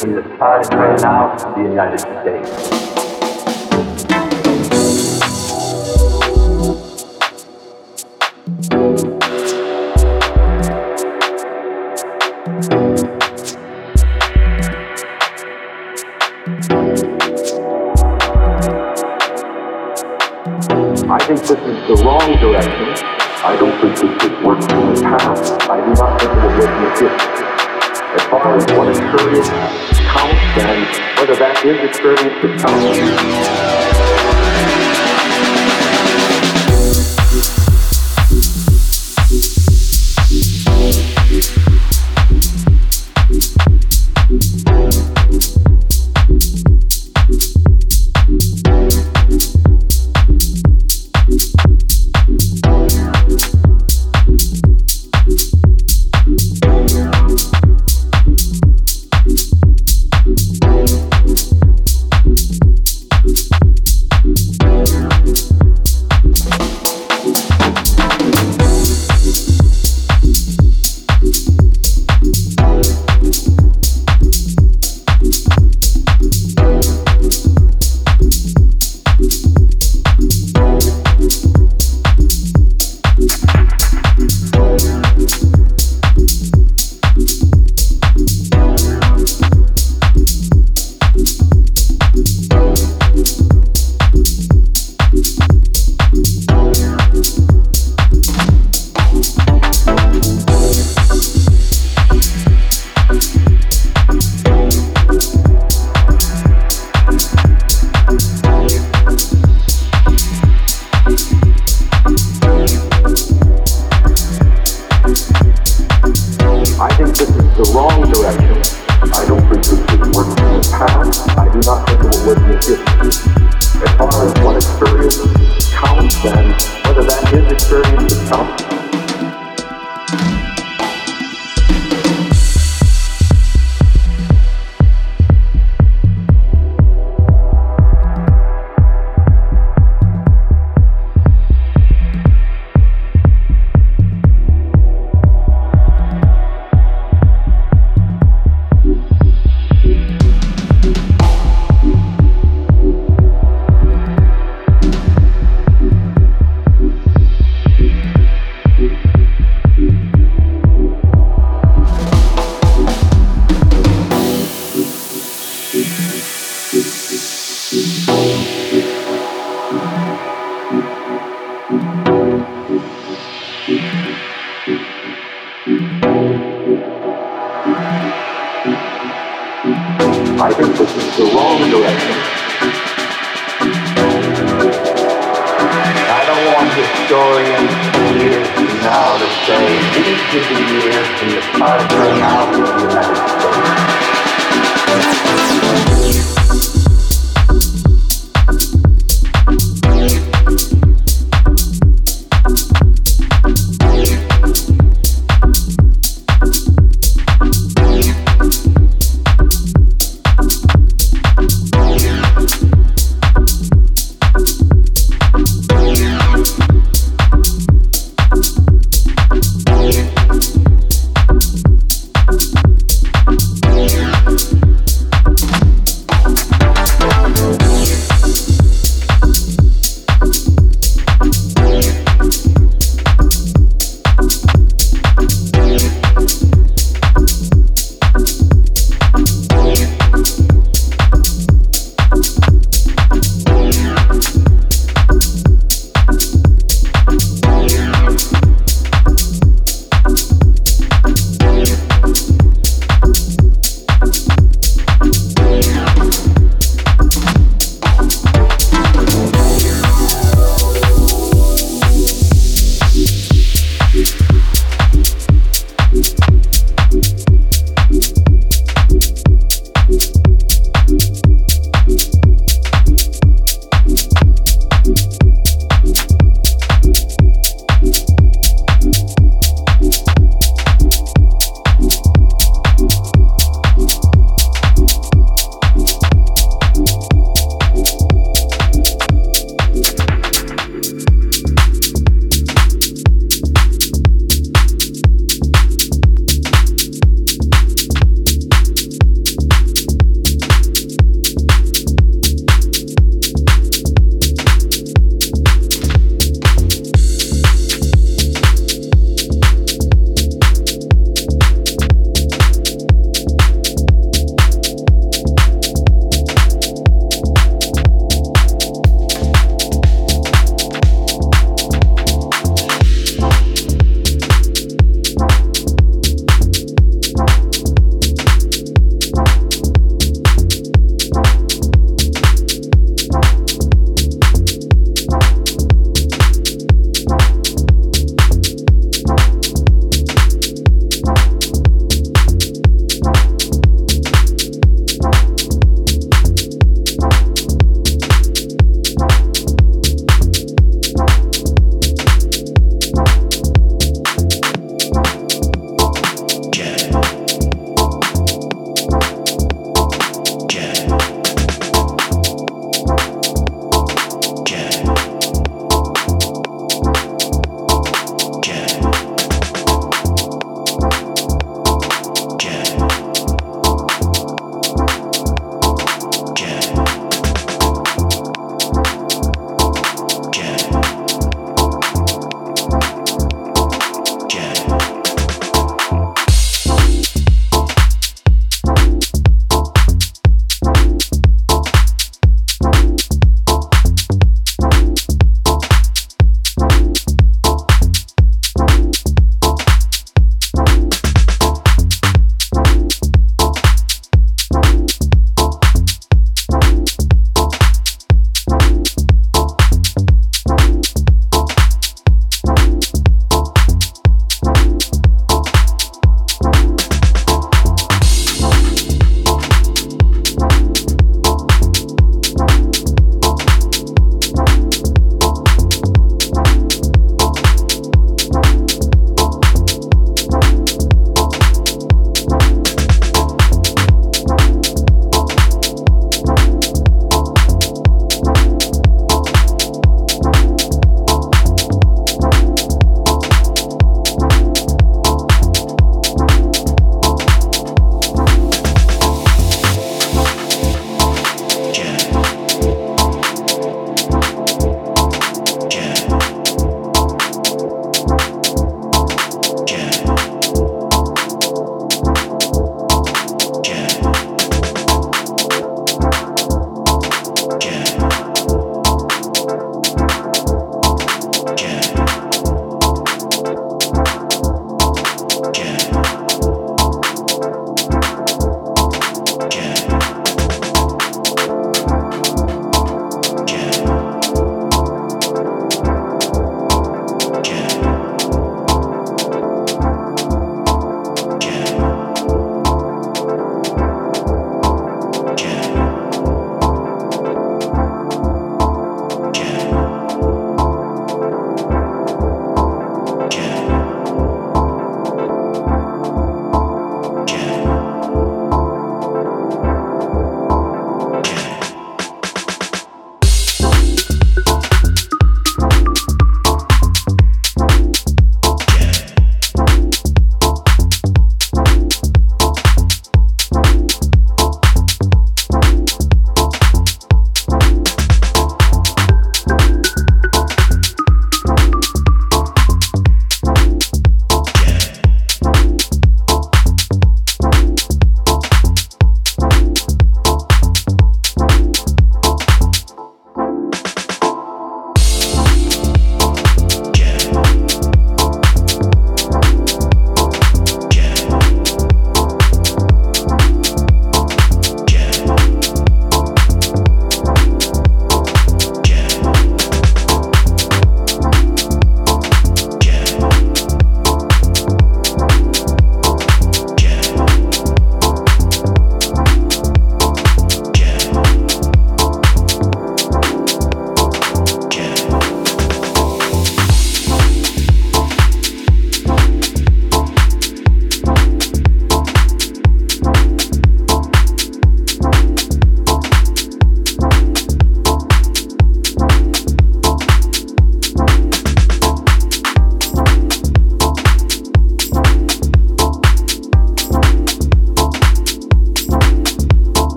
He is right now, the United States. experience counts and whether that is experience that counts.